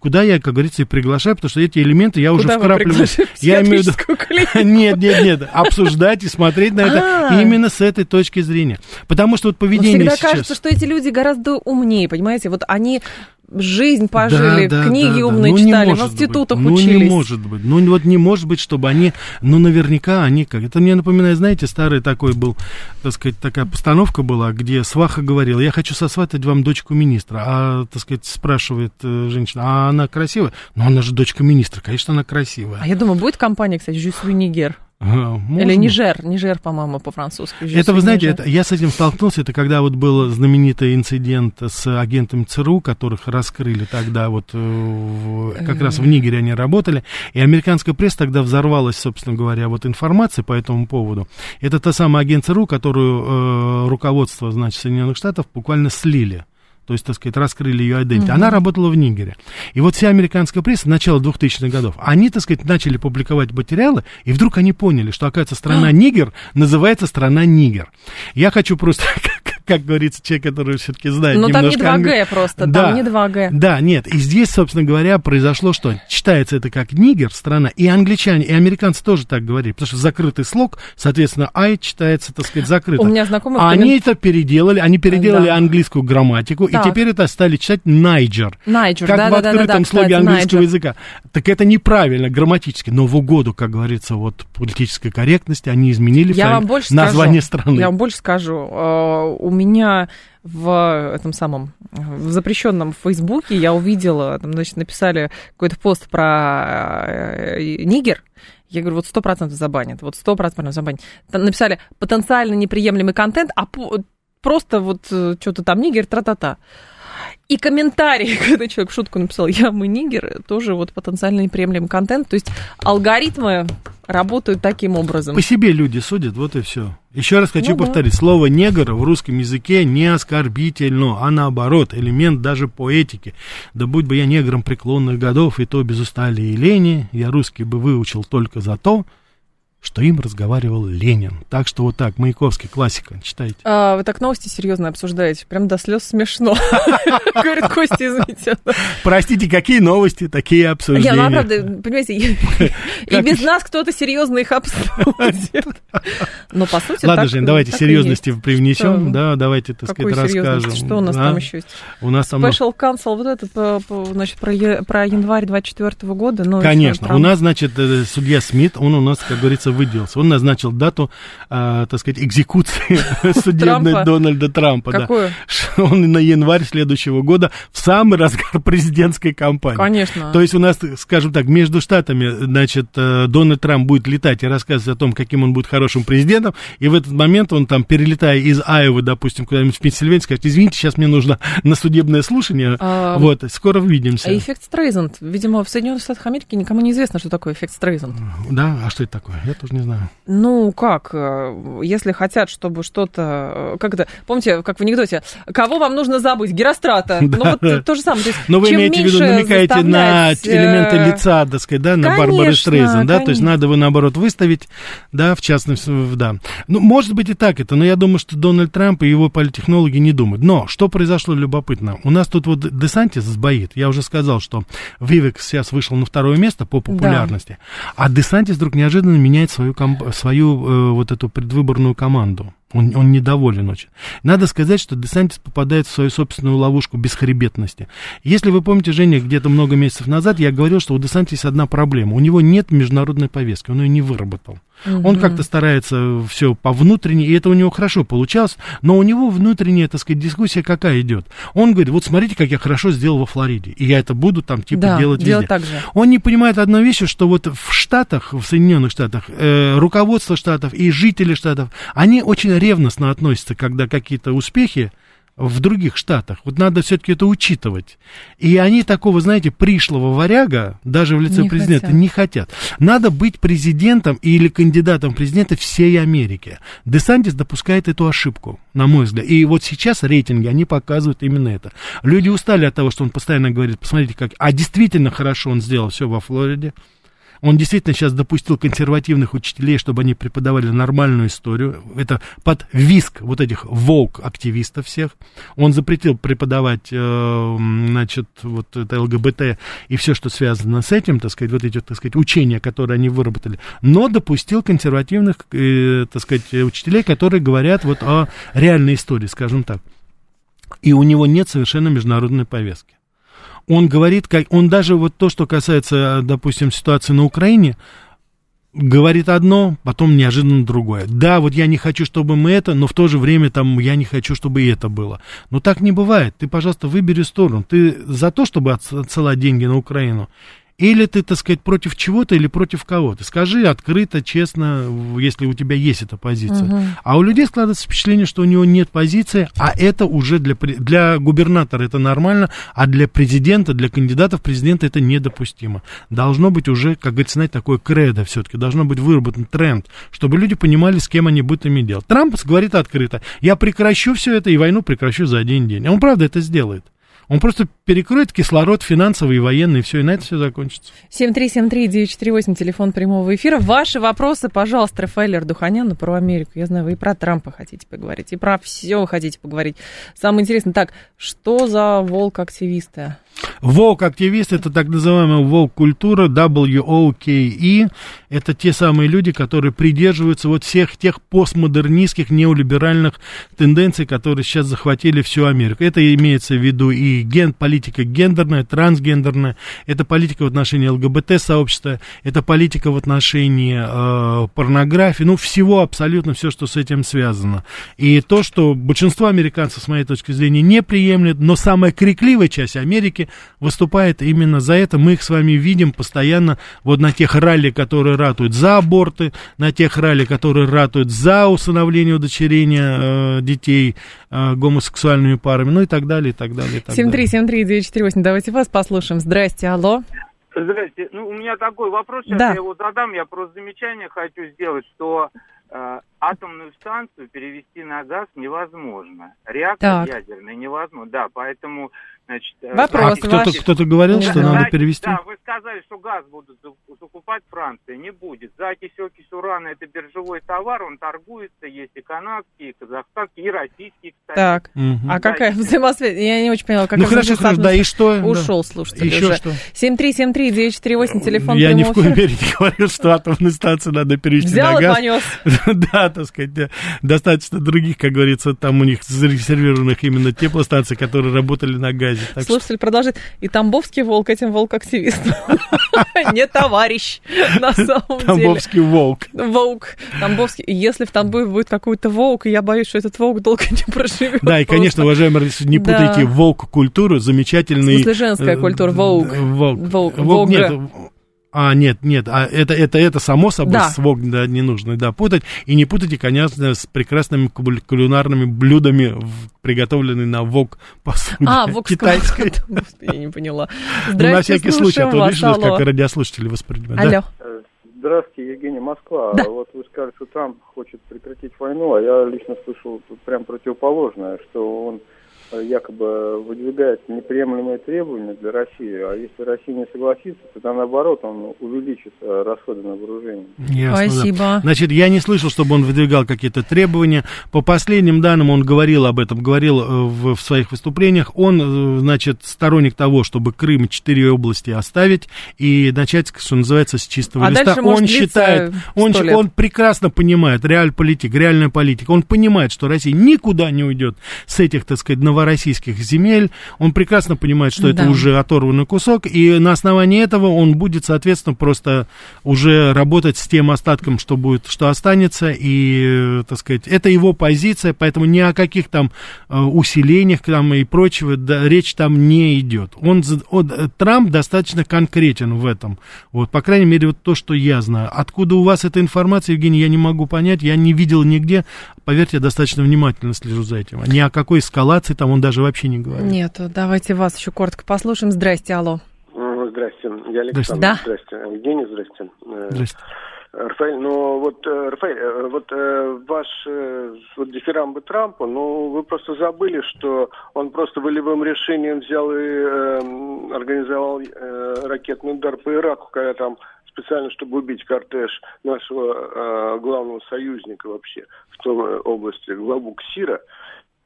Куда я, как говорится, и приглашаю, потому что эти элементы я уже
Куда
вкрапливаю.
приглашаете?
Я имею в виду...
Психиатрическую клинику? (laughs)
Нет, нет, нет. Обсуждать и смотреть на это
А.
именно с этой точки зрения. Потому что вот поведение
всегда
сейчас...
кажется, что эти люди гораздо умнее, понимаете? Вот они жизнь пожили,
Да, да,
книги
да,
умные
Ну,
читали, в институтах
быть.
учились.
Ну, не может быть. Ну, вот не может быть, чтобы они... Ну, наверняка они как... Это мне напоминает, знаете, старый такой был, так сказать, такая постановка была, где сваха говорила, я хочу сосватать вам дочку министра. А, так сказать, спрашивает э, женщина, а она красивая? Ну, она же дочка министра, конечно, она красивая.
А я думаю, будет компания, кстати, Жюсвю Нигер.
А, может
Или. Нижер, Нижер, по-моему, по-французски.
Это, вы знаете, это, я с этим столкнулся, это когда вот был знаменитый инцидент с агентами ЦРУ, которых раскрыли тогда, вот э, в- как раз в Нигере они работали, и американская пресса тогда взорвалась, собственно говоря, вот информацией по этому поводу. Это та самая агент ЦРУ, которую э, руководство, значит, Соединенных Штатов буквально слили. То есть, так сказать, раскрыли ее identity. Она работала в Нигере. И вот вся американская пресса начала 2000-х годов, они, так сказать, начали публиковать материалы, и вдруг они поняли, что, оказывается, страна Нигер называется страна Нигер. Я хочу просто, (laughs) как, говорится, человек, который все-таки знает
Ну, там не
немножко
2Г
англи-
просто,
Да.
там не 2Г.
Да, нет, и здесь, собственно говоря, произошло что? Читается это как Нигер, страна, и англичане, и американцы тоже так говорили, потому что закрытый слог, соответственно, I читается, так сказать, закрыто.
У меня знакомый...
А они это переделали, они переделали
Да.
английскую грамматику,
Так.
и теперь это стали читать Найджер.
Найджер,
Как в
да-да-да-да,
открытом
кстати,
слоге английского
Найджер.
языка. Так это неправильно грамматически, но в угоду, как говорится, вот политической корректности, они изменили
Я вам больше
название
скажу,
страны.
Я вам больше скажу. Э, У меня в этом самом в запрещенном Фейсбуке я увидела, там, значит, написали какой-то пост про э, Нигер. Я говорю, вот сто процентов забанят, вот сто процентов забанят. Там написали потенциально неприемлемый контент, а просто вот э, что-то там Нигер, тра-та-та. И комментарий, (laughs) когда человек шутку написал, я мы нигер, тоже вот потенциально неприемлемый контент. То есть алгоритмы работают таким образом.
По себе люди судят, вот и все. Еще раз хочу
Ну да.
повторить, слово негр в русском языке не оскорбительно, а наоборот, элемент даже поэтики. Да будь бы я негром преклонных годов, и то без устали и лени, я русский бы выучил только за то, что им разговаривал Ленин. Так что вот так, Маяковский, классика, читайте.
А, вы так новости серьезно обсуждаете. Прям до слез смешно. (laughs) Говорит Костя, извините.
Простите, какие новости, такие
Не,
обсуждения.
ну а правда, понимаете, (laughs) и без нас кто-то серьезно их обсудит. Но по сути
Ладно,
так-
Жень, давайте
так
серьезности привнесем,
Что?
да, давайте, так
Какой
сказать, расскажем.
Что у нас
А?
там еще есть?
У нас там...
Special Council, вот этот, по- значит, про, про январь 24 года. ну,
Конечно.
еще
У нас, значит, э, судья Смит, он у нас, как говорится, выделился. Он назначил дату, а, так сказать, экзекуции (laughs) (laughs) судебной? Дональда Трампа.
Какую?
Он на январь следующего года в самый разгар (laughs) президентской кампании.
Конечно.
То есть у нас, скажем так, между штатами, значит, э, Дональд Трамп будет летать и рассказывать о том, каким он будет хорошим президентом, и в этот момент он там, перелетая из Айовы, допустим, куда-нибудь в Пенсильванию, скажет, извините, сейчас мне нужно на судебное слушание,
А,
вот, скоро увидимся.
А эффект Стрейзанд. Видимо, в Соединенных Штатах Америки никому не известно, что такое эффект Стрейзанд.
Да, а что это такое? Я тоже не знаю.
Ну, как, если хотят, чтобы что-то... Как это, помните, как в анекдоте, кого вам нужно забыть? Герострата. Ну, вот то же самое.
Но вы имеете в виду, намекаете на элементы лица, так сказать, да, на Барбары Стрейзен, да? То есть надо вы, наоборот, выставить, да, в частности, да. Ну, может быть и так это, но я думаю, что Дональд Трамп и его политтехнологи не думают. Но что произошло любопытно? У нас тут вот Десантис сбоит. Я уже сказал, что Вивек сейчас вышел на второе место по популярности. Да. А Десантис вдруг неожиданно меняет свою, свою э, вот эту предвыборную команду. Он, он недоволен очень. Надо сказать, что Десантис попадает в свою собственную ловушку бесхребетности. Если вы помните, Женя, где-то много месяцев назад я говорил, что у Десантиса одна проблема. У него нет международной повестки, он ее не выработал. Угу. Он как-то старается все по внутренней, и это у него хорошо получалось, но у него внутренняя, так сказать, дискуссия какая идет. Он говорит, вот смотрите, как я хорошо сделал во Флориде, и я это буду там типа да, делать везде. Так же. Он не понимает одной вещи, что вот в Штатах, в Соединенных Штатах, э, руководство Штатов и жители Штатов, они очень ревностно относятся, когда какие-то успехи в других штатах. Вот надо все-таки это учитывать. И они такого, знаете, пришлого варяга, даже в лице не президента, хотят. не хотят. Надо быть президентом или кандидатом президента всей Америки. Десантис допускает эту ошибку, на мой взгляд. И вот сейчас рейтинги, они показывают именно это. Люди устали от того, что он постоянно говорит, посмотрите, как... А действительно хорошо он сделал все во Флориде. Он действительно сейчас допустил консервативных учителей, чтобы они преподавали нормальную историю. Это под виск вот этих волк-активистов всех. Он запретил преподавать, э, значит, вот это ЛГБТ и все, что связано с этим, так сказать, вот эти, так сказать, учения, которые они выработали. Но допустил консервативных, э, так сказать, учителей, которые говорят вот о реальной истории, скажем так. И у него нет совершенно международной повестки он говорит, как, он даже вот то, что касается, допустим, ситуации на Украине, говорит одно, потом неожиданно другое. Да, вот я не хочу, чтобы мы это, но в то же время там я не хочу, чтобы и это было. Но так не бывает. Ты, пожалуйста, выбери сторону. Ты за то, чтобы отсылать деньги на Украину, или ты, так сказать, против чего-то или против кого-то. Скажи открыто, честно, если у тебя есть эта позиция. Угу. А у людей складывается впечатление, что у него нет позиции, а это уже для, для губернатора это нормально, а для президента, для кандидатов президента это недопустимо. Должно быть уже, как говорится, знаете, такое кредо все-таки, должно быть выработан тренд, чтобы люди понимали, с кем они будут иметь дело. Трамп говорит открыто, я прекращу все это и войну прекращу за один день. А он правда это сделает. Он просто перекроет кислород финансовый и военный, и все, и на это все закончится.
7373948, телефон прямого эфира. Ваши вопросы, пожалуйста, Рафаэль Ардуханяну про Америку. Я знаю, вы и про Трампа хотите поговорить, и про все хотите поговорить. Самое интересное, так, что за волк-активисты?
Волк-активист – это так называемая волк-культура, WOKE. Это те самые люди, которые придерживаются вот всех тех постмодернистских, неолиберальных тенденций, которые сейчас захватили всю Америку. Это имеется в виду и ген, политика гендерная, трансгендерная, это политика в отношении ЛГБТ-сообщества, это политика в отношении э, порнографии, ну, всего абсолютно, все, что с этим связано. И то, что большинство американцев, с моей точки зрения, не приемлет, но самая крикливая часть Америки выступает именно за это. Мы их с вами видим постоянно вот на тех ралли, которые ратуют за аборты, на тех ралли, которые ратуют за усыновление, удочерение э, детей э, гомосексуальными парами, ну и так далее, и так далее. И так
7373948, давайте вас послушаем. Здрасте, алло.
Здрасте. Ну, у меня такой вопрос, сейчас да. я его задам, я просто замечание хочу сделать, что э, атомную станцию перевести на газ невозможно. Реактор так. ядерный невозможно. Да, поэтому
Значит, э, Вопрос
а кто-то, кто-то говорил, что да, надо перевести?
Да, вы сказали, что газ будут закупать Франция. Не будет. Закись, окись урана – это биржевой товар, он торгуется. Есть и канадские, и казахстанские, и российские,
кстати. Так, угу. а какая взаимосвязь? Я не очень поняла, как
Ну хорошо, хорошо, да, и что?
Ушел, да. слушайте.
Еще
уже.
что?
7373948, телефон
Я ни в коем мере не говорил, что атомную станцию надо перевести
Взял
на
газ. понес. (laughs)
Да, так сказать, достаточно других, как говорится, там у них зарезервированных именно теплостанций, которые работали на газе.
Так Слушатель что... продолжит. И Тамбовский волк этим волк-активистом. (laughs) Не товарищ, на самом деле.
Тамбовский волк.
Волк. Тамбовский. Если в Тамбове будет какой-то волк, я боюсь, что этот волк долго не проживет.
Да, и, конечно, уважаемые, не путайте волк-культуру, замечательный... В
смысле, женская культура, волк.
Волк. Волк. Нет, а, нет, нет, а это, это, это само собой да. свог, да, не нужно, да, путать. И не путайте, конечно, с прекрасными кулинарными блюдами, приготовленными на вок посуде.
А, вок китайской. (laughs) Я не поняла.
Ну, на всякий случай, а то видишь, как радиослушатели воспринимают.
Алло.
Здравствуйте, Евгений Москва. Да. Вот вы сказали, что Трамп хочет прекратить войну, а я лично слышал прям противоположное, что он якобы выдвигает неприемлемые требования для России, а если Россия не согласится, тогда наоборот он увеличит э, расходы на вооружение.
Ясно, Спасибо. Да.
Значит, я не слышал, чтобы он выдвигал какие-то требования. По последним данным он говорил об этом, говорил э, в, в своих выступлениях. Он, э, значит, сторонник того, чтобы Крым четыре области оставить и начать, что называется, с чистого
а
листа. Он считает, он, он прекрасно понимает, реаль политик, реальная политика. Он понимает, что Россия никуда не уйдет с этих, так сказать, новостей российских земель. Он прекрасно понимает, что да. это уже оторванный кусок, и на основании этого он будет, соответственно, просто уже работать с тем остатком, что будет, что останется, и, так сказать, это его позиция, поэтому ни о каких там э, усилениях там и прочего да, речь там не идет. Он, он, Трамп достаточно конкретен в этом. Вот, по крайней мере, вот то, что я знаю. Откуда у вас эта информация, Евгений, я не могу понять, я не видел нигде, поверьте, я достаточно внимательно слежу за этим. Ни о какой эскалации там он даже вообще не говорит.
Нет, давайте вас еще коротко послушаем. Здрасте, алло.
Здрасте, я Александр.
Да.
Здрасте. Евгений, здрасте.
Э, здрасте.
Рафаэль, ну вот, э, Рафаэль, э, вот ваш вот дифирамбы Трампа, ну вы просто забыли, что он просто волевым решением взял и э, организовал э, ракетный удар по Ираку, когда там специально, чтобы убить кортеж нашего э, главного союзника вообще в той области, главу Ксира.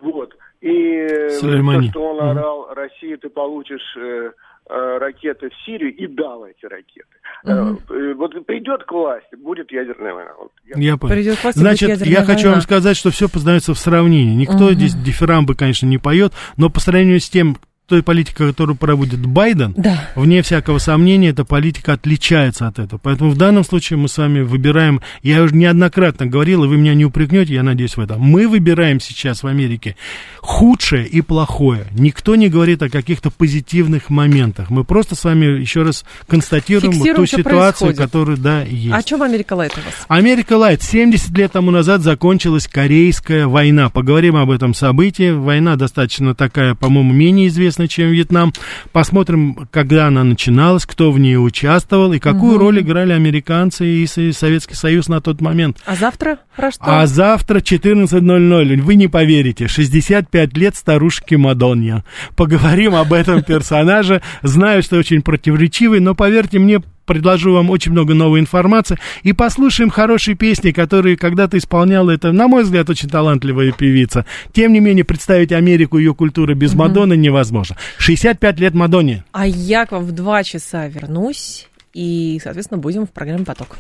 Вот. И
Сулеймани.
то, что он орал, Россия, ты получишь э, э, ракеты в Сирию, и дал эти ракеты. Угу. Э, вот придет к власти, будет ядерная война. Вот,
я... я понял. Придет к власти, Значит, будет я хочу война. вам сказать, что все познается в сравнении. Никто угу. здесь дифирамбы, конечно, не поет, но по сравнению с тем, той политикой, которую проводит Байден, да. вне всякого сомнения, эта политика отличается от этого. Поэтому в данном случае мы с вами выбираем, я уже неоднократно говорил, и вы меня не упрекнете, я надеюсь в этом, мы выбираем сейчас в Америке худшее и плохое. Никто не говорит о каких-то позитивных моментах. Мы просто с вами еще раз констатируем
Фиксируем,
ту ситуацию, происходит. которая, да, есть.
А чем America Light у вас?
America Light. 70 лет тому назад закончилась Корейская война. Поговорим об этом событии. Война достаточно такая, по-моему, менее известная интересно, чем Вьетнам. Посмотрим, когда она начиналась, кто в ней участвовал и какую угу. роль играли американцы и Советский Союз на тот момент.
А завтра про что?
А завтра 14.00. Вы не поверите, 65 лет старушки Мадонне. Поговорим об этом (laughs) персонаже. Знаю, что очень противоречивый, но поверьте мне, предложу вам очень много новой информации и послушаем хорошие песни, которые когда-то исполняла эта, на мой взгляд, очень талантливая певица. Тем не менее, представить Америку, ее культуру без Мадонны невозможно. 65 лет Мадонне.
А я к вам в два часа вернусь и, соответственно, будем в программе «Поток».